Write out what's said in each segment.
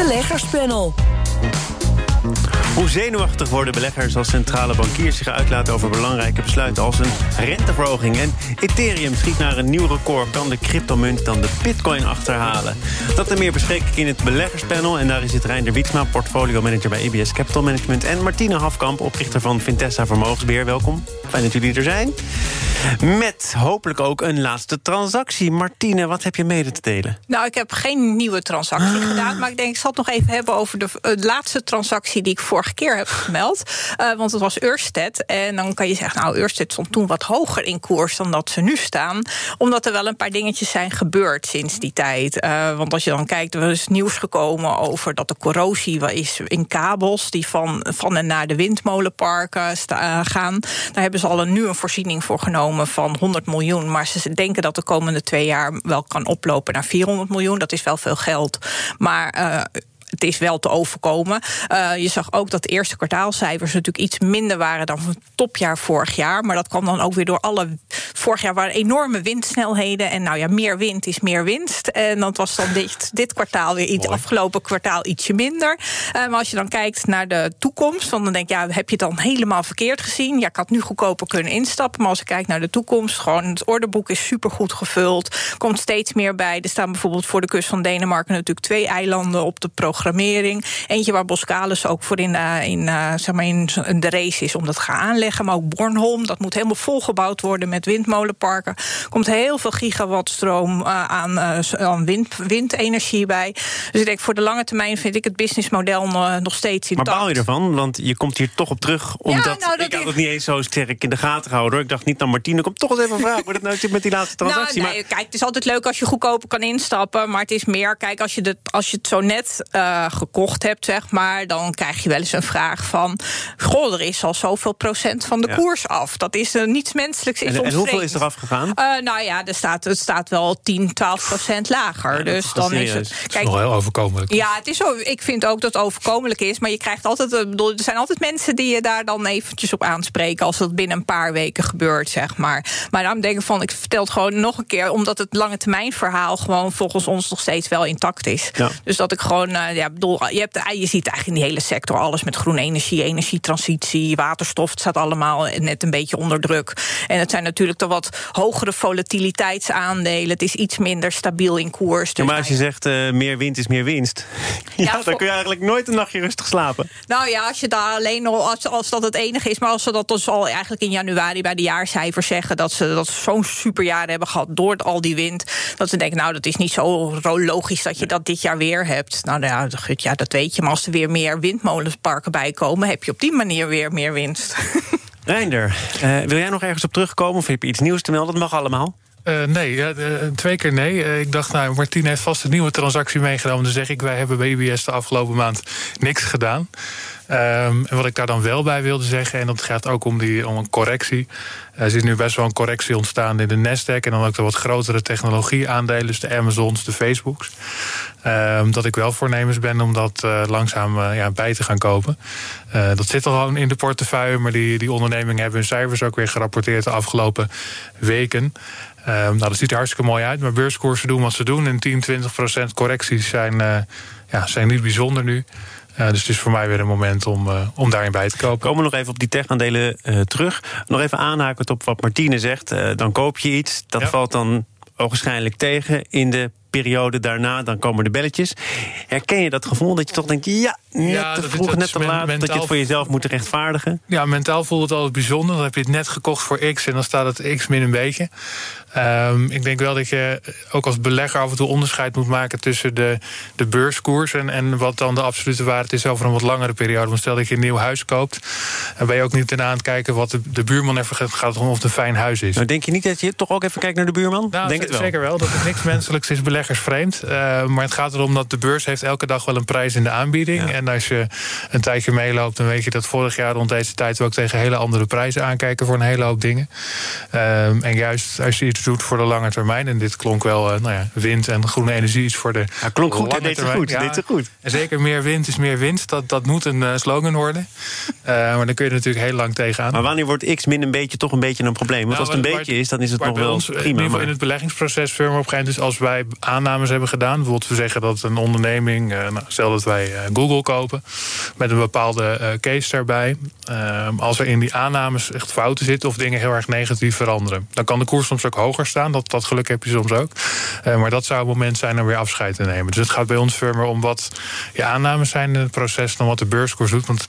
Beleggerspanel. Hoe zenuwachtig worden beleggers als centrale bankiers zich uitlaten over belangrijke besluiten als een renteverhoging? En Ethereum schiet naar een nieuw record. Kan de cryptomunt dan de bitcoin achterhalen? Dat en meer bespreek ik in het beleggerspanel. En daar zit Reinder Wietsma, portfolio manager bij EBS Capital Management. En Martine Hafkamp, oprichter van Vintessa Vermogensbeheer. Welkom. Fijn dat jullie er zijn. Met hopelijk ook een laatste transactie. Martine, wat heb je mede te delen? Nou, ik heb geen nieuwe transactie gedaan. Maar ik denk, ik zal het nog even hebben over de, de laatste transactie die ik vorige keer heb gemeld. Uh, want het was Ørsted. En dan kan je zeggen, nou, Ørsted stond toen wat hoger in koers dan dat ze nu staan. Omdat er wel een paar dingetjes zijn gebeurd sinds die tijd. Uh, want als je dan kijkt, er is nieuws gekomen over dat de corrosie is in kabels die van, van en naar de windmolenparken sta, gaan. Daar hebben ze al een, nu een voorziening voor genomen van 100 miljoen. Maar ze denken dat de komende twee jaar wel kan oplopen naar 400 miljoen. Dat is wel veel geld. Maar het is wel te overkomen. Uh, je zag ook dat de eerste kwartaalcijfers natuurlijk iets minder waren dan van het topjaar vorig jaar. Maar dat kwam dan ook weer door alle. Vorig jaar waren enorme windsnelheden. En nou ja, meer wind is meer winst. En dat was dan dit, dit kwartaal weer iets, afgelopen kwartaal ietsje minder. Uh, maar als je dan kijkt naar de toekomst, dan denk je, ja, heb je het dan helemaal verkeerd gezien? Ja, ik had nu goedkoper kunnen instappen. Maar als ik kijk naar de toekomst, gewoon het orderboek is supergoed gevuld. Komt steeds meer bij. Er staan bijvoorbeeld voor de kust van Denemarken natuurlijk twee eilanden op de programma programmering. Eentje waar Boskalis ook voor in, uh, in, uh, zeg maar in de race is om dat te gaan aanleggen. Maar ook Bornholm, dat moet helemaal volgebouwd worden met windmolenparken. Er komt heel veel gigawattstroom uh, aan, aan wind, windenergie bij. Dus ik denk voor de lange termijn vind ik het businessmodel nog steeds intact. Maar baal je ervan? Want je komt hier toch op terug. Omdat ja, nou, ik had het niet eens zo sterk in de gaten gehouden. Hoor. Ik dacht niet naar Martine, kom toch eens even vragen hoe dat nou zit met die laatste nou, transactie. Nou, nee, maar... kijk, het is altijd leuk als je goedkoper kan instappen. Maar het is meer, kijk, als je, de, als je het zo net uh, gekocht hebt, zeg maar, dan krijg je wel eens een vraag van: Goh, er is al zoveel procent van de ja. koers af. Dat is uh, niets menselijks. Is en, en hoeveel is er afgegaan? Uh, nou ja, er staat, het staat wel 10, 12 procent lager. Ja, dus dan is het. Kijk, het is nog heel overkomelijk. Ja, het is zo, ik vind ook dat het overkomelijk is. Maar je krijgt altijd. Bedoel, er zijn altijd mensen die je daar dan eventjes op aanspreken. als dat binnen een paar weken gebeurt, zeg maar. Maar daarom denk ik van: ik vertel het gewoon nog een keer. omdat het lange termijn verhaal gewoon volgens ons nog steeds wel intact is. Ja. Dus dat ik gewoon. Uh, ja, bedoel, je, hebt, je ziet eigenlijk in die hele sector alles met groene energie, energietransitie, waterstof. Het staat allemaal net een beetje onder druk. En het zijn natuurlijk de wat hogere volatiliteitsaandelen. Het is iets minder stabiel in koers. Dus maar als je zegt uh, meer wind is meer winst. Ja, ja dan kun je eigenlijk nooit een nachtje rustig slapen. Nou ja, als je daar alleen als, als dat het enige is. Maar als ze dat dus al eigenlijk in januari bij de jaarcijfers zeggen dat ze dat zo'n superjaar hebben gehad door al die wind. Dat ze denken, nou, dat is niet zo logisch dat je dat dit jaar weer hebt. Nou ja, ja dat weet je. Maar als er weer meer windmolenparken bij komen, heb je op die manier weer meer winst. Reinder, uh, wil jij nog ergens op terugkomen of heb je iets nieuws te melden? Dat mag allemaal. Uh, nee, uh, twee keer nee. ik dacht, nou, Martien heeft vast een nieuwe transactie meegenomen. Dan zeg ik, wij hebben bij IBS de afgelopen maand niks gedaan. Um, en wat ik daar dan wel bij wilde zeggen, en dat gaat ook om, die, om een correctie. Er zit nu best wel een correctie ontstaan in de Nasdaq. En dan ook de wat grotere technologieaandelen, dus de Amazons, de Facebooks. Um, dat ik wel voornemens ben om dat uh, langzaam uh, ja, bij te gaan kopen. Dat zit al gewoon in de portefeuille, maar die, die ondernemingen hebben hun cijfers ook weer gerapporteerd de afgelopen weken. Um, nou, dat ziet er hartstikke mooi uit, maar beurskoersen doen wat ze doen. En 10, 20 procent correcties zijn, ja, zijn niet bijzonder nu. Uh, dus het is voor mij weer een moment om, uh, om daarin bij te kopen. Komen we nog even op die tech-aandelen uh, terug. Nog even aanhakend op wat Martine zegt. dan koop je iets, dat ja. valt dan waarschijnlijk tegen in de periode daarna, dan komen de belletjes. Herken je dat gevoel dat je toch denkt, ja, net ja, te vroeg, net te laat, dat je het voor jezelf moet rechtvaardigen? Ja, mentaal voelt het altijd bijzonder. Dan heb je het net gekocht voor X en dan staat het X min een beetje. Um, ik denk wel dat je ook als belegger af en toe onderscheid moet maken tussen de, de beurskoers en, en wat dan de absolute waarde is over een wat langere periode. Want stel dat je een nieuw huis koopt, dan ben je ook niet erna aan het kijken wat de, de buurman even gaat om of het een fijn huis is. Nou, denk je niet dat je toch ook even kijkt naar de buurman? Nou, denk het wel. Zeker wel, dat het niks menselijks is beleggersvreemd. Uh, maar het gaat erom dat de beurs heeft elke dag wel een prijs in de aanbieding. Ja. En als je een tijdje meeloopt, dan weet je dat vorig jaar rond deze tijd we ook tegen hele andere prijzen aankijken voor een hele hoop dingen. Um, en juist als je iets zoet voor de lange termijn. En dit klonk wel, nou ja, wind en groene energie is voor de. Ja, klonk goed, dat deed goed. Ja, deed goed. En zeker meer wind is meer winst. Dat, dat moet een slogan worden. maar dan kun je natuurlijk heel lang tegenaan. Maar wanneer wordt X min een beetje toch een beetje een probleem? Want nou, als het een beetje is, dan is het nog wel prima. In ieder geval in het beleggingsproces firma op Dus als wij aannames hebben gedaan, bijvoorbeeld we zeggen dat een onderneming, nou, stel dat wij Google kopen, met een bepaalde case daarbij. Ehm, als er in die aannames echt fouten zitten of dingen heel erg negatief veranderen. Dan kan de koers soms ook hoger staan. Dat, dat geluk heb je soms ook. Uh, maar dat zou het moment zijn om weer afscheid te nemen. Dus het gaat bij ons firmer om wat je aannames zijn in het proces dan wat de beurskoers doet. Want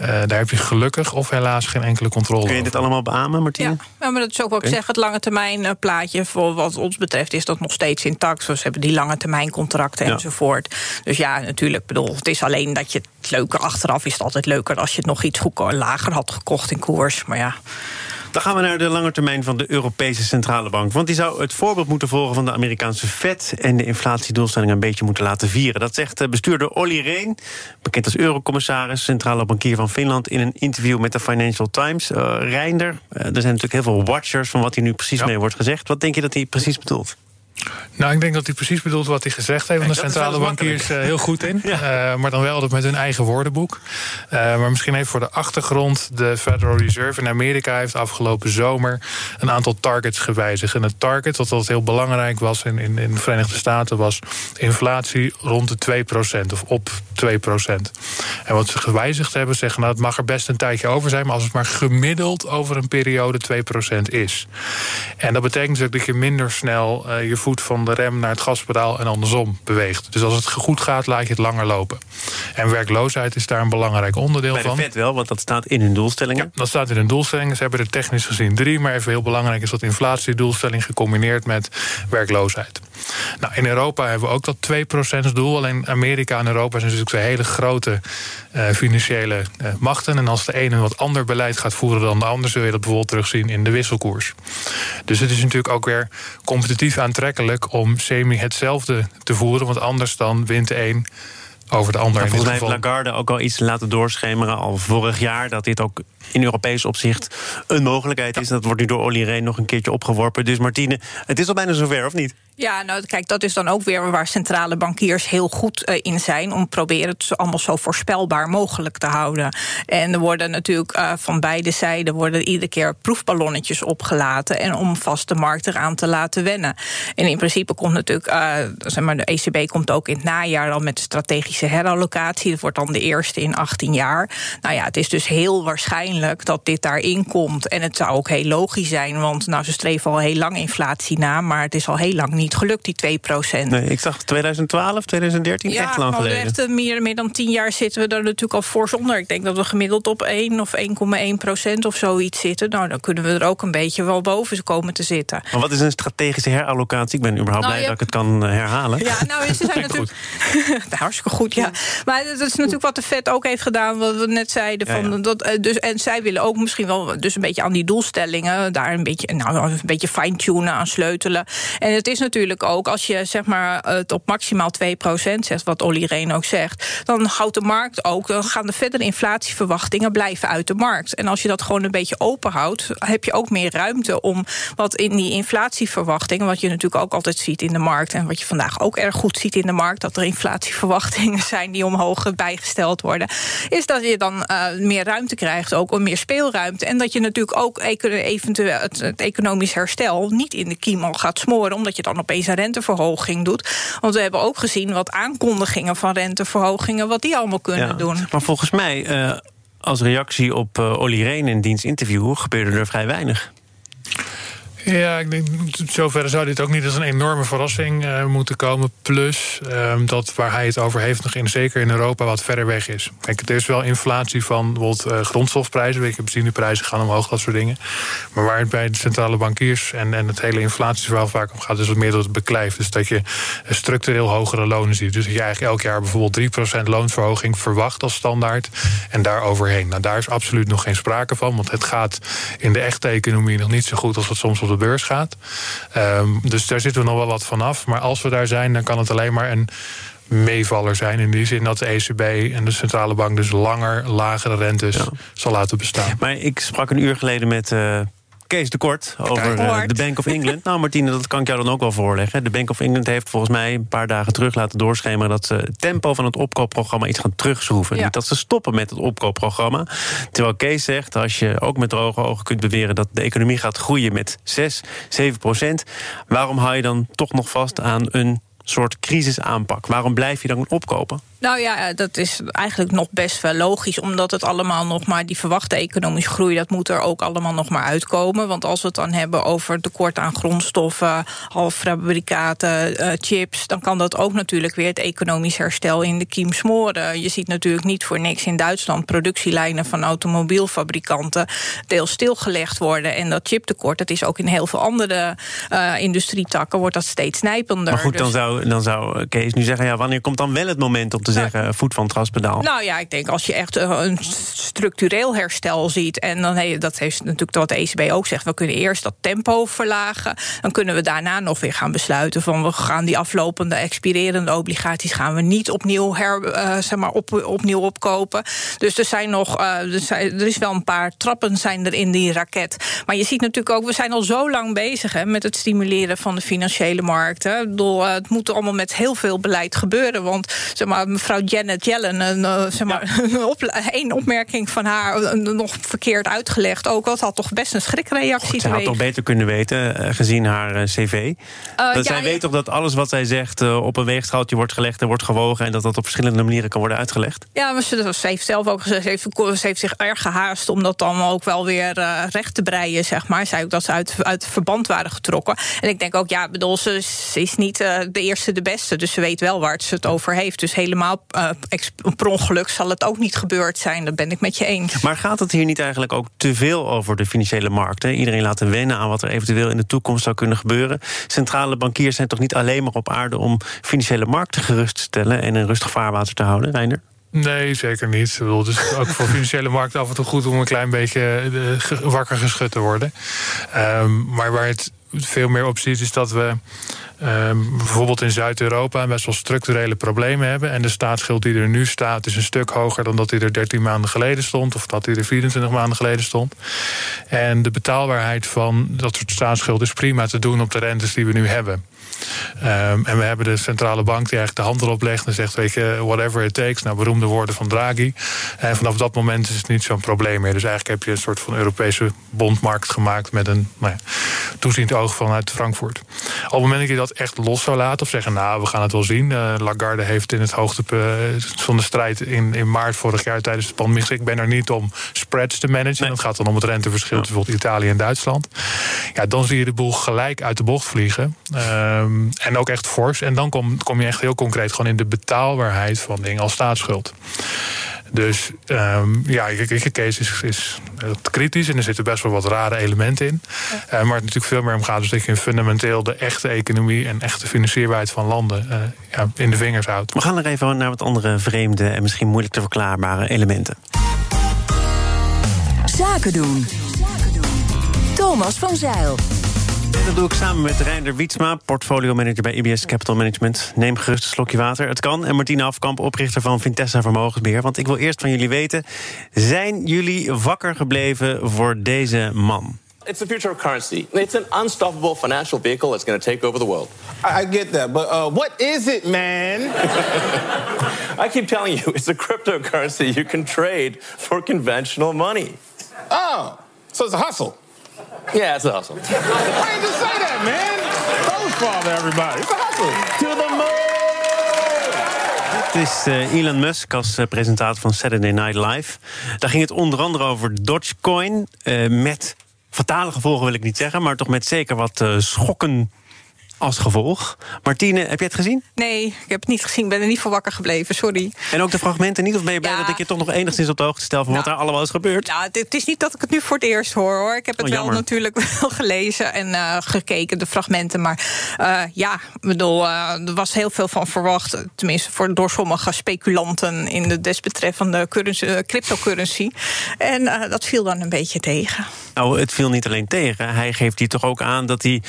uh, daar heb je gelukkig of helaas geen enkele controle Kun je dit allemaal beamen, Martine? Ja, maar dat is ook wat ik zeg. Het lange termijn eh, plaatje voor wat ons betreft is dat nog steeds intact. Zoals hebben die lange termijn contracten enzovoort. Dus ja, natuurlijk. Bedoel, het is alleen dat je het leuke achteraf is het altijd leuker als je het nog iets goedkoper lager had gekocht in koers. Maar ja. Dan gaan we naar de lange termijn van de Europese Centrale Bank. Want die zou het voorbeeld moeten volgen van de Amerikaanse Fed... en de inflatiedoelstelling een beetje moeten laten vieren. Dat zegt eh, bestuurder Olly Rehn, bekend als eurocommissaris... centrale bankier van Finland, in een interview met de Financial Times. Uh, Reinder, uh, er zijn natuurlijk heel veel watchers... van wat hier nu precies mee wordt gezegd. Wat denk je dat hij precies bedoelt? Nou, ik denk dat hij precies bedoelt wat hij gezegd heeft. Want de centrale bankiers uh, heel goed in. ja. uh, maar dan wel altijd met hun eigen woordenboek. Uh, maar misschien even voor de achtergrond. De Federal Reserve in Amerika heeft afgelopen zomer een aantal targets gewijzigd. En het target, wat altijd heel belangrijk was in, in, in de Verenigde Staten, was inflatie rond de 2% of op 2%. En wat ze gewijzigd hebben, zeggen nou, het mag er best een tijdje over zijn, maar als het maar gemiddeld over een periode 2% is. En dat betekent dus dat je minder snel je voet van de rem naar het gaspedaal en andersom beweegt. Dus als het goed gaat, laat je het langer lopen. En werkloosheid is daar een belangrijk onderdeel van. Bij de Fed wel, want dat staat in hun doelstellingen. Ja, dat staat in hun doelstellingen. Ze hebben er technisch gezien drie, maar even heel belangrijk is dat inflatiedoelstelling gecombineerd met werkloosheid. Nou, in Europa hebben we ook dat 2% doel. Alleen Amerika en Europa zijn natuurlijk twee hele grote uh, financiële uh, machten. En als de ene een wat ander beleid gaat voeren dan de ander, zul je dat bijvoorbeeld terugzien in de wisselkoers. Dus het is natuurlijk ook weer competitief aantrekkelijk om semi hetzelfde te voeren. Want anders dan wint de een over de ander. volgens mij heeft Lagarde ook al iets laten doorschemeren al vorig jaar dat dit ook in Europees opzicht een mogelijkheid is. Dat wordt nu door Olly Rehn nog een keertje opgeworpen. Dus Martine, het is al bijna zover, of niet? Ja, nou kijk, dat is dan ook weer waar centrale bankiers heel goed uh, in zijn. Om proberen het allemaal zo voorspelbaar mogelijk te houden. En er worden natuurlijk uh, van beide zijden worden iedere keer proefballonnetjes opgelaten. En om vast de markt eraan te laten wennen. En in principe komt natuurlijk, uh, zeg maar, de ECB komt ook in het najaar al met strategische herallocatie. Dat wordt dan de eerste in 18 jaar. Nou ja, het is dus heel waarschijnlijk dat dit daarin komt. En het zou ook heel logisch zijn, want nou, ze streven al heel lang inflatie na, maar het is al heel lang niet gelukt, die 2 procent. Nee, ik zag 2012, 2013, ja, echt lang geleden. Echt, eh, meer, meer dan 10 jaar zitten we daar natuurlijk al voor zonder. Ik denk dat we gemiddeld op 1 of 1,1 procent of zoiets zitten. Nou, dan kunnen we er ook een beetje wel boven komen te zitten. Maar wat is een strategische herallocatie? Ik ben überhaupt nou, blij dat ik het kan eh, herhalen. Ja, nou, ze zijn natuurlijk... Hartstikke goed, ja. Maar dat is natuurlijk wat de Fed ook heeft gedaan, wat we net zeiden. Van, ja, Dat, eh, dus, en zij willen ook misschien wel dus een beetje aan die doelstellingen... daar een beetje, nou, een beetje fine-tunen aan sleutelen. En het is natuurlijk ook, als je zeg maar het op maximaal 2% zegt, wat Olly Reen ook zegt, dan houdt de markt ook, dan gaan de verdere inflatieverwachtingen blijven uit de markt. En als je dat gewoon een beetje open houdt, heb je ook meer ruimte om wat in die inflatieverwachtingen, wat je natuurlijk ook altijd ziet in de markt en wat je vandaag ook erg goed ziet in de markt, dat er inflatieverwachtingen zijn die omhoog bijgesteld worden, is dat je dan uh, meer ruimte krijgt, ook meer speelruimte. En dat je natuurlijk ook eventueel het, het economisch herstel niet in de kiem al gaat smoren, omdat je dan op opeens een renteverhoging doet. Want we hebben ook gezien wat aankondigingen van renteverhogingen, wat die allemaal kunnen doen. Maar volgens mij, uh, als reactie op uh, Olly Rehn in diens interview, gebeurde er vrij weinig. Ja, ik denk, zover zou dit ook niet als een enorme verrassing uh, moeten komen. Plus uh, dat waar hij het over heeft, nog in, zeker in Europa, wat verder weg is. Kijk, er is wel inflatie van bijvoorbeeld uh, grondstofprijzen. Weet je, benzineprijzen gaan omhoog, dat soort dingen. Maar waar het bij de centrale bankiers en, en het hele inflatieverhaal vaak om gaat, is wat meer dat het beklijft. Dus dat je structureel hogere lonen ziet. Dus dat je eigenlijk elk jaar bijvoorbeeld 3% loonsverhoging verwacht als standaard. En daar overheen. Nou, daar is absoluut nog geen sprake van. Want het gaat in de echte economie nog niet zo goed als het soms op de beurs gaat. Um, dus daar zitten we nog wel wat vanaf. Maar als we daar zijn, dan kan het alleen maar een meevaller zijn. In die zin dat de ECB en de centrale bank dus langer lagere rentes zal laten bestaan. Maar ik sprak een uur geleden met. Uh Kees de Kort over uh, de Bank of England. nou, Martine, dat kan ik jou dan ook wel voorleggen. De Bank of England heeft volgens mij een paar dagen terug laten doorschemeren... dat ze het tempo van het opkoopprogramma iets gaan terugschroeven. Niet dat ze stoppen met het opkoopprogramma. Terwijl Kees zegt, als je ook met droge ogen kunt beweren... dat de economie gaat groeien met 6, 7 procent... waarom hou je dan toch nog vast aan een soort crisisaanpak? Waarom blijf je dan opkopen? Nou ja, dat is eigenlijk nog best wel logisch, omdat het allemaal nog maar die verwachte economische groei, dat moet er ook allemaal nog maar uitkomen. Want als we het dan hebben over tekort aan grondstoffen, halffabrikaten, uh, chips, dan kan dat ook natuurlijk weer het economisch herstel in de kiem smoren. Je ziet natuurlijk niet voor niks in Duitsland productielijnen van automobielfabrikanten deels stilgelegd worden. En dat chiptekort, dat is ook in heel veel andere uh, industrietakken, wordt dat steeds nijpender. Maar goed, dan, dus- zou, dan zou Kees nu zeggen, ja, wanneer komt dan wel het moment om te zeggen, voet van het gaspedaal? Nou ja, ik denk als je echt een structureel herstel ziet... en dan hey, dat heeft natuurlijk wat de ECB ook zegt... we kunnen eerst dat tempo verlagen... dan kunnen we daarna nog weer gaan besluiten... van we gaan die aflopende expirerende obligaties... gaan we niet opnieuw, her, uh, zeg maar op, opnieuw opkopen. Dus er, zijn nog, uh, er, zijn, er is wel een paar trappen zijn er in die raket. Maar je ziet natuurlijk ook, we zijn al zo lang bezig... Hè, met het stimuleren van de financiële markten. Ik bedoel, uh, het moet allemaal met heel veel beleid gebeuren. Want zeg maar, mevrouw Janet Yellen, een, uh, zeg maar, ja. op, één opmerking van haar uh, nog verkeerd uitgelegd. Ook dat had toch best een schrikreactie. Ze had toch beter kunnen weten, gezien haar cv. dat ja, zij weet toch dat alles wat zij zegt op een weegschaaltje wordt gelegd en wordt gewogen. En dat dat op verschillende manieren kan worden uitgelegd? Ja, maar ze, ze heeft zelf ook gezegd, ze heeft, ze heeft zich erg gehaast om dat dan ook wel weer recht te breien, zeg maar. Zei ook dat ze uit, uit verband waren getrokken. En ik denk ook, ja, bedoel, ze, ze is niet de eerste, de beste. Dus ze weet wel waar het ze het over heeft. Dus helemaal uh, per ongeluk zal het ook niet gebeurd zijn. Dat ben ik met je eens. Maar gaat het hier niet eigenlijk ook te veel over de financiële markten? Iedereen laten wennen aan wat er eventueel in de toekomst zou kunnen gebeuren. Centrale bankiers zijn toch niet alleen maar op aarde om financiële markten gerust te stellen en in rustig vaarwater te houden, Reiner? Nee, zeker niet. Ik bedoel, dus ook voor financiële markten af en toe goed om een klein beetje uh, wakker geschud te worden. Um, maar waar het veel meer op ziet, is dat we um, bijvoorbeeld in Zuid-Europa best wel structurele problemen hebben. En de staatsschuld die er nu staat is een stuk hoger dan dat die er 13 maanden geleden stond. Of dat die er 24 maanden geleden stond. En de betaalbaarheid van dat soort staatsschuld is prima te doen op de rentes die we nu hebben. Um, en we hebben de centrale bank die eigenlijk de hand erop legt en zegt: Weet je, whatever it takes. Nou, beroemde woorden van Draghi. En vanaf dat moment is het niet zo'n probleem meer. Dus eigenlijk heb je een soort van Europese bondmarkt gemaakt met een nou ja, toeziend oog vanuit Frankfurt. Op het moment dat je dat echt los zou laten of zeggen: Nou, we gaan het wel zien. Uh, Lagarde heeft in het hoogtepunt van de strijd in, in maart vorig jaar tijdens het pandemie Ik ben er niet om spreads te managen. Nee. Dat gaat dan om het renteverschil tussen bijvoorbeeld Italië en Duitsland. Ja, dan zie je de boel gelijk uit de bocht vliegen. Uh, Um, en ook echt fors. En dan kom, kom je echt heel concreet gewoon in de betaalbaarheid van dingen als staatsschuld. Dus um, ja, ik, Kees is, is kritisch en er zitten best wel wat rare elementen in. Ja. Uh, maar het natuurlijk veel meer om gaat, dus dat je fundamenteel de echte economie en echte financierbaarheid van landen uh, ja, in de vingers houdt. We gaan er even naar wat andere vreemde en misschien moeilijk te verklaarbare elementen. Zaken doen. Thomas van Zeil. Dat doe ik samen met Reinder Wietsma, portfolio manager bij IBS Capital Management. Neem gerust een slokje water. Het kan. En Martina Afkamp, oprichter van Vintessa Vermogensbeheer. Want ik wil eerst van jullie weten: zijn jullie wakker gebleven voor deze man? It's the future of currency. It's an unstoppable financial vehicle that's going to take over the world. I get that, but uh, what is it, man? I keep telling you, it's a cryptocurrency you can trade for conventional money. Oh, so it's a hustle. Yeah, it's a hustle. Why did you say that, man? Don't father everybody. It's a hustle. To the moon. Het is uh, Elon Musk als uh, presentator van Saturday Night Live. Daar ging het onder andere over Dogecoin. Uh, met fatale gevolgen wil ik niet zeggen, maar toch met zeker wat schokken als gevolg. Martine, heb je het gezien? Nee, ik heb het niet gezien. Ik ben er niet voor wakker gebleven, sorry. En ook de fragmenten niet? Of ben je blij ja. dat ik je toch nog enigszins op de hoogte stel... van nou, wat er allemaal is gebeurd? Nou, het is niet dat ik het nu voor het eerst hoor, hoor. Ik heb het oh, wel natuurlijk wel gelezen en uh, gekeken, de fragmenten. Maar uh, ja, ik bedoel, uh, er was heel veel van verwacht. Tenminste, voor, door sommige speculanten... in de desbetreffende currency, cryptocurrency. En dat viel dan een beetje tegen. Nou, het viel niet alleen tegen. Hij geeft hier toch ook aan dat hij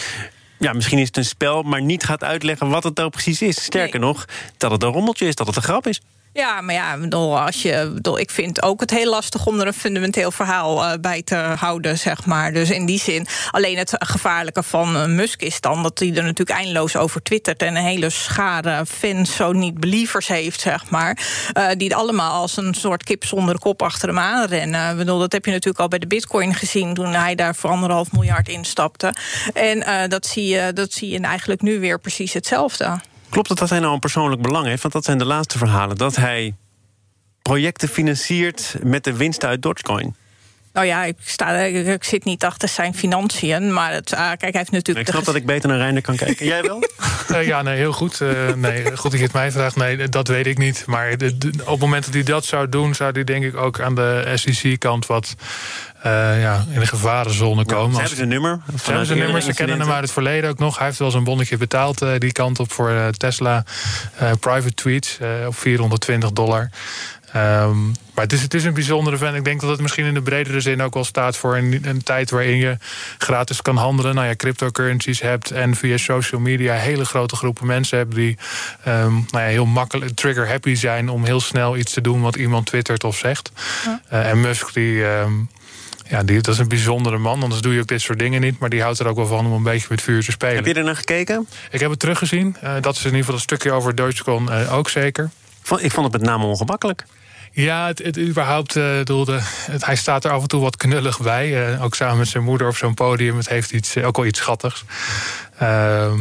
ja, misschien is het een spel, maar niet gaat uitleggen wat het nou precies is. Sterker nee. nog, dat het een rommeltje is, dat het een grap is. Ja, maar ja, bedoel, als je, bedoel, ik vind ook het heel lastig om er een fundamenteel verhaal uh, bij te houden, zeg maar. Dus in die zin, alleen het gevaarlijke van uh, Musk is dan dat hij er natuurlijk eindeloos over twittert en een hele schare fans, zo niet believers heeft, zeg maar. Uh, die allemaal als een soort kip zonder kop achter hem aanrennen. bedoel, dat heb je natuurlijk al bij de Bitcoin gezien toen hij daar voor anderhalf miljard instapte. En dat, zie je, dat zie je eigenlijk nu weer precies hetzelfde. Klopt het dat hij nou een persoonlijk belang heeft? Want dat zijn de laatste verhalen. Dat hij projecten financiert met de winst uit Dogecoin. Nou ja, ik, sta, ik, zit niet achter zijn financiën. Maar het, uh, kijk, hij heeft natuurlijk. Ik snap dat ik beter naar Reiner kan kijken. Jij wel? uh, ja, nee, heel goed. Uh, nee, goed dat je het mij vraagt. Nee, dat weet ik niet. Maar de, de, op het moment dat hij dat zou doen, zou hij denk ik ook aan de SEC-kant wat uh, ja, in de gevarenzone komen. ze hebben zijn nummer. Ze hebben zijn nummer. Ze kennen hem uit het verleden ook nog. Hij heeft wel zijn bonnetje betaald uh, die kant op voor uh, Tesla. private tweets op 420 dollar. Um, maar het is, het is een bijzondere vent. Ik denk dat het misschien in de bredere zin ook wel staat voor een, een tijd waarin je gratis kan handelen. Nou ja, cryptocurrencies hebt en via social media hele grote groepen mensen hebt die um, nou ja, heel makkelijk trigger happy zijn om heel snel iets te doen wat iemand twittert of zegt. Ja. en Musk die. Um, ja, die, dat is een bijzondere man. Anders doe je ook dit soort dingen niet. Maar die houdt er ook wel van om een beetje met vuur te spelen. Heb je er naar gekeken? Ik heb het teruggezien. Uh, dat is in ieder geval een stukje over Dogecoin uh, ook zeker. Ik vond het met name ongemakkelijk. Ja, het, het überhaupt, uh, doelde, het, hij staat er af en toe wat knullig bij. Ook samen met zijn moeder op zo'n podium. Het heeft iets, ook wel iets schattigs. Uh,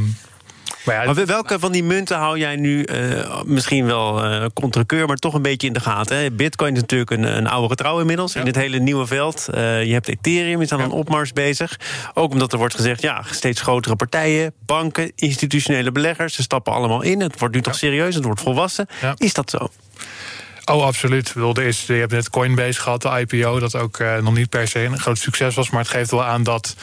maar, ja, maar, welke van die munten hou jij nu uh, misschien wel uh, contrakeur, maar toch een beetje in de gaten? Hè? Bitcoin is natuurlijk een, een oude getrouw inmiddels ja. in het hele nieuwe veld. Uh, je hebt Ethereum, is aan een opmars bezig. Ook omdat er wordt gezegd, ja, steeds grotere partijen, banken, institutionele beleggers, ze stappen allemaal in. Het wordt nu toch serieus, het wordt volwassen. Is dat zo? Oh, absoluut. Bedoel, er is, je hebt net Coinbase gehad, de IPO, dat ook uh, nog niet per se een groot succes was. Maar het geeft wel aan dat,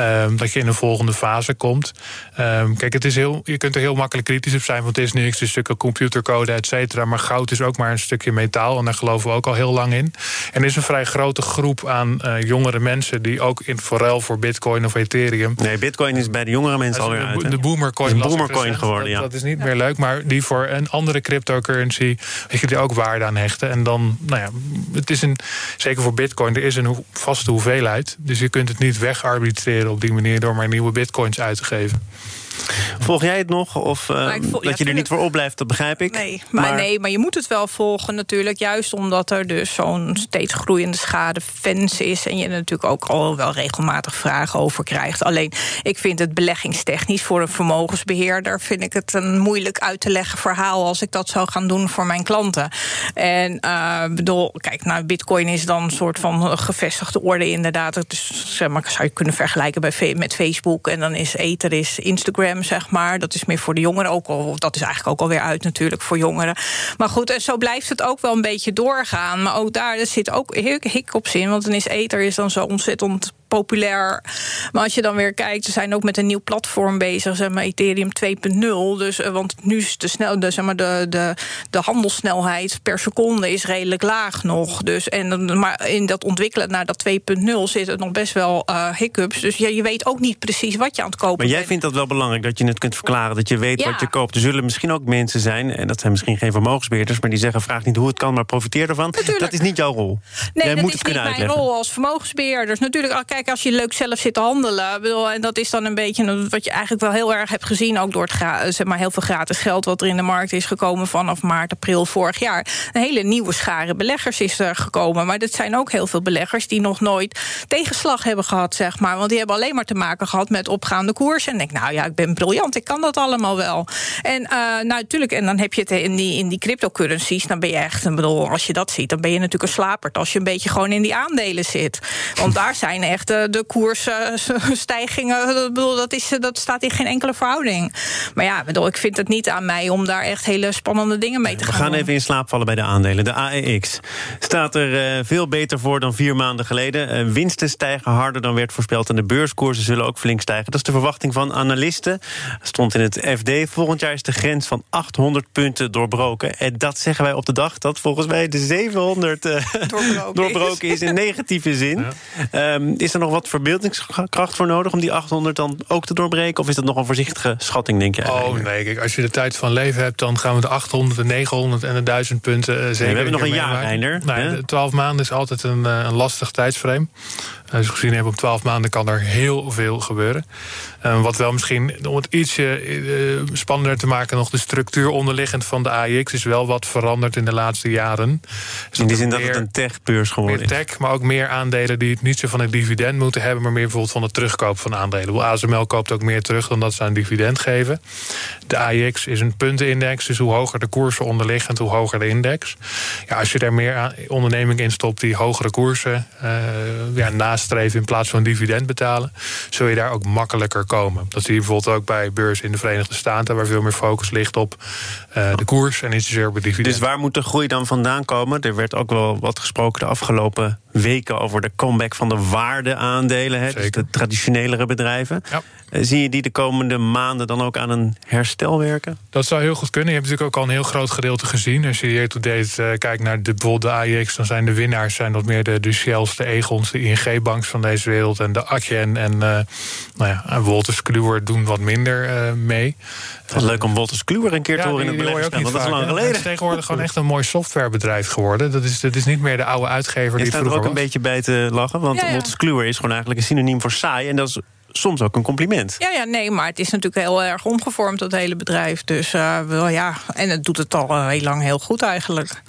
um, dat je in een volgende fase komt. Um, kijk, het is heel, je kunt er heel makkelijk kritisch op zijn, want het is niks, het is stukken computercode, et cetera. Maar goud is ook maar een stukje metaal en daar geloven we ook al heel lang in. En er is een vrij grote groep aan uh, jongere mensen die ook in vooral voor Bitcoin of Ethereum. Nee, Bitcoin is bij de jongere mensen alweer uit. De, de boomercoin, is boomercoin geworden, dat, ja. Dat is niet meer leuk, maar die voor een andere cryptocurrency, weet je, die ook waarde hechten. En dan, nou ja, het is een, zeker voor Bitcoin, er is een vaste hoeveelheid. Dus je kunt het niet wegarbitreren op die manier door maar nieuwe Bitcoins uit te geven. Volg jij het nog? Of uh, volg, dat ja, je er niet voor opblijft, dat begrijp ik. Nee maar, maar, nee, maar je moet het wel volgen natuurlijk. Juist omdat er dus zo'n steeds groeiende schade fans is. En je er natuurlijk ook al wel regelmatig vragen over krijgt. Alleen, ik vind het beleggingstechnisch voor een vermogensbeheerder... vind ik het een moeilijk uit te leggen verhaal... als ik dat zou gaan doen voor mijn klanten. En uh, bedoel, kijk, nou, bitcoin is dan een soort van gevestigde orde inderdaad. Is, zeg maar, zou je kunnen vergelijken bij, met Facebook. En dan is Ether, is Instagram zeg maar. Dat is meer voor de jongeren ook al. Dat is eigenlijk ook alweer uit natuurlijk voor jongeren. Maar goed, en zo blijft het ook wel een beetje doorgaan. Maar ook daar zit ook hiccups in. Want dan is Ether is dan zo ontzettend populair. Maar als je dan weer kijkt, ze zijn ook met een nieuw platform bezig, zeg maar Ethereum 2.0. Dus, uh, want nu is de, snel, de, zeg maar de, de, de handelssnelheid per seconde is redelijk laag nog. Dus, en, maar in dat ontwikkelen naar dat 2.0 zitten nog best wel uh, hiccups. Dus ja, je weet ook niet precies wat je aan het kopen bent. Maar jij vindt dat wel belangrijk, dat je het kunt verklaren, dat je weet ja. wat je koopt. Er zullen misschien ook mensen zijn, en dat zijn misschien geen vermogensbeheerders, maar die zeggen: vraag niet hoe het kan, maar profiteer ervan. Natuurlijk. Dat is niet jouw rol. Nee, jij dat moet is het kunnen niet uitleggen. mijn rol als vermogensbeheerders. Natuurlijk, kijk, kijk, als je leuk zelf zit te handelen. Bedoel, en dat is dan een beetje wat je eigenlijk wel heel erg hebt gezien. Ook door het zeg maar, heel veel gratis geld wat er in de markt is gekomen vanaf maart, april vorig jaar. Een hele nieuwe schare beleggers is er gekomen. Maar dat zijn ook heel veel beleggers die nog nooit tegenslag hebben gehad, zeg maar. Want die hebben alleen maar te maken gehad met opgaande koersen. En denk, nou ja, ik ben briljant, ik kan dat allemaal wel. En uh, nou, natuurlijk, en dan heb je het in die, in die cryptocurrencies. Dan ben je echt, bedoel, als je dat ziet, dan ben je natuurlijk een slaperd. Als je een beetje gewoon in die aandelen zit. Want daar zijn echt de, de koersstijgingen. Dat, is, dat staat in geen enkele verhouding. Maar ja, bedoel, ik vind het niet aan mij om daar echt hele spannende dingen mee te gaan We gaan doen. even in slaap vallen bij de aandelen. De AEX staat er uh, veel beter voor dan vier maanden geleden. Uh, winsten stijgen harder dan werd voorspeld. En de beurskoersen zullen ook flink stijgen. Dat is de verwachting van analisten. Stond in het FD. Volgend jaar is de grens van 800 punten doorbroken. En dat zeggen wij op de dag dat volgens mij de 700 uh, doorbroken, doorbroken is. is in negatieve zin. Ja. Um, is dan er nog wat verbeeldingskracht voor nodig om die 800 dan ook te doorbreken? Of is dat nog een voorzichtige schatting, denk je? Oh nee, kijk, als je de tijd van leven hebt, dan gaan we de 800, de 900 en de 1000 punten uh, zeker. Nee, we hebben nog een jaar. Reiner. Nee, 12 maanden is altijd een, eh, een lastig tijdsframe. Als we gezien hebben, op 12 maanden kan er heel veel gebeuren. Uh, wat wel misschien, om het ietsje uh, spannender te maken, nog de structuur onderliggend van de AIX is wel wat veranderd in de laatste jaren. Dus in die zin dat het een techbeurs geworden meer tech, maar ook meer aandelen die het niet zo van het dividend moeten hebben, maar meer bijvoorbeeld van de terugkoop van aandelen. ASML koopt ook meer terug dan dat ze aan dividend geven. De AIX is een puntenindex, dus hoe hoger de koersen onderliggend, hoe hoger de index. Ja, als je daar meer ondernemingen in stopt die hogere koersen uh, ja, nastreven in plaats van dividend betalen, zul je daar ook makkelijker komen. Dat zie je bijvoorbeeld ook bij beurzen in de Verenigde Staten, waar veel meer focus ligt op uh, de koers en op het dividend. Dus waar moet de groei dan vandaan komen? Er werd ook wel wat gesproken de afgelopen weken over de comeback van de waardeaandelen, hè, dus de traditionelere bedrijven. Ja. Uh, zie je die de komende maanden dan ook aan een herstel werken? Dat zou heel goed kunnen. Je hebt natuurlijk ook al een heel groot gedeelte gezien. Als je hier to date uh, kijkt naar de, bijvoorbeeld de AIX, dan zijn de winnaars zijn dat meer de, de Shells, de Egons, de ING-banks van deze wereld en de Adyen en uh, nou ja, Wolters Kluwer doen wat minder mee. Wat leuk om Wolters Kluwer een keer ja, te horen in het Dat is lang geleden. Het is tegenwoordig gewoon echt een mooi softwarebedrijf geworden. Dat is, dat is niet meer de oude uitgever Je die staat er ook was. een beetje bij te lachen. Want Ja, ja. Wolters Kluwer is gewoon eigenlijk een synoniem voor saai. En dat is soms ook een compliment. Ja, ja, nee, maar het is natuurlijk heel erg omgevormd, dat hele bedrijf. Dus uh, wel ja, en het doet het al uh, heel lang heel goed eigenlijk.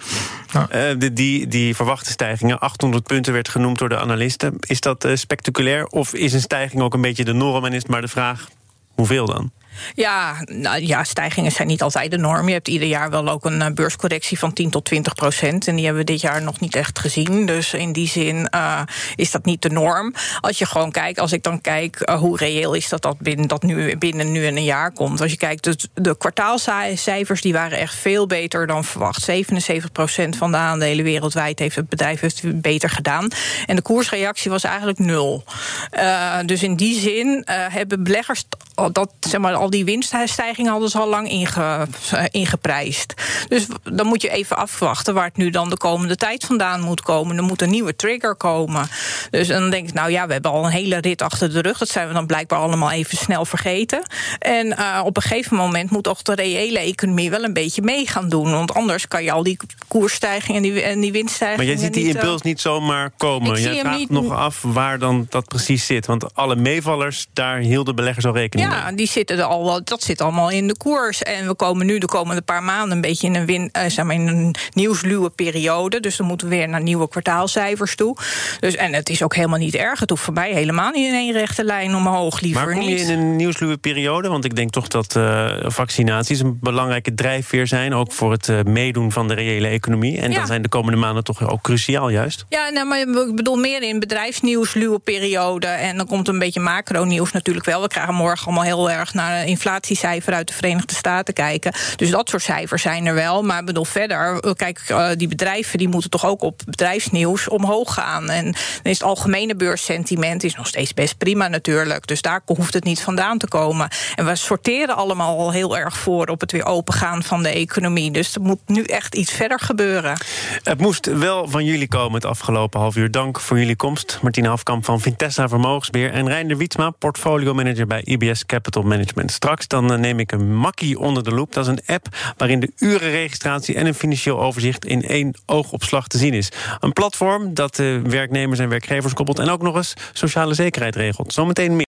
Uh, de, die, die verwachte stijgingen, 800 punten werd genoemd door de analisten. Is dat uh, spectaculair of is een stijging ook een beetje de norm en is het maar de vraag hoeveel dan? Ja, nou, ja, stijgingen zijn niet altijd de norm. Je hebt ieder jaar wel ook een uh, beurscorrectie van 10 tot 20 procent. En die hebben we dit jaar nog niet echt gezien. Dus in die zin uh, is dat niet de norm. Als je gewoon kijkt, als ik dan kijk uh, hoe reëel is dat dat binnen, dat nu, binnen nu en een jaar komt. Als je kijkt, de, de kwartaalcijfers die waren echt veel beter dan verwacht. 77 procent van de aandelen wereldwijd heeft het bedrijf beter gedaan. En de koersreactie was eigenlijk nul. Dus in die zin hebben beleggers dat zeg maar al die winststijgingen hadden ze al lang inge, uh, ingeprijsd. Dus dan moet je even afwachten waar het nu dan de komende tijd vandaan moet komen. Er moet een nieuwe trigger komen. Dus dan denk ik, nou ja, we hebben al een hele rit achter de rug. Dat zijn we dan blijkbaar allemaal even snel vergeten. En uh, op een gegeven moment moet toch de reële economie wel een beetje mee gaan doen. Want anders kan je al die koersstijgingen en die, en die winststijgingen. Maar jij ziet die niet, impuls niet zomaar komen. Je vraagt niet... nog af waar dan dat precies zit. Want alle meevallers, daar hielden beleggers al rekening ja, mee. die zitten er al, dat zit allemaal in de koers. En we komen nu de komende paar maanden een beetje in een, win, uh, zeg maar in een nieuwsluwe periode. Dus dan moeten we weer naar nieuwe kwartaalcijfers toe. Dus, en het is ook helemaal niet erg. Het hoeft voor mij helemaal niet in één rechte lijn omhoog. Liever maar kom je niet. in een nieuwsluwe periode? Want ik denk toch dat uh, vaccinaties een belangrijke drijfveer zijn. Ook voor het uh, meedoen van de reële economie. En ja. dan zijn de komende maanden toch ook cruciaal, juist. Ja, nou, maar ik bedoel meer in bedrijfsnieuwsluwe periode. En dan komt een beetje macro-nieuws natuurlijk wel. We krijgen morgen allemaal heel erg naar inflatiecijfer uit de Verenigde Staten kijken. Dus dat soort cijfers zijn er wel. Maar bedoel, verder, kijk, uh, die bedrijven die moeten toch ook op bedrijfsnieuws omhoog gaan. En dan is het algemene beurssentiment is nog steeds best prima natuurlijk. Dus daar hoeft het niet vandaan te komen. En we sorteren allemaal al heel erg voor op het weer opengaan van de economie. Dus er moet nu echt iets verder gebeuren. Het moest wel van jullie komen het afgelopen half uur. Dank voor jullie komst. Martine Hafkamp van Vintessa Vermogensbeheer en Reinder Wietsma, portfolio manager bij IBS Capital Management. Straks dan neem ik een makkie onder de loep. Dat is een app waarin de urenregistratie en een financieel overzicht in één oogopslag te zien is. Een platform dat de werknemers en werkgevers koppelt en ook nog eens sociale zekerheid regelt. Zometeen meer.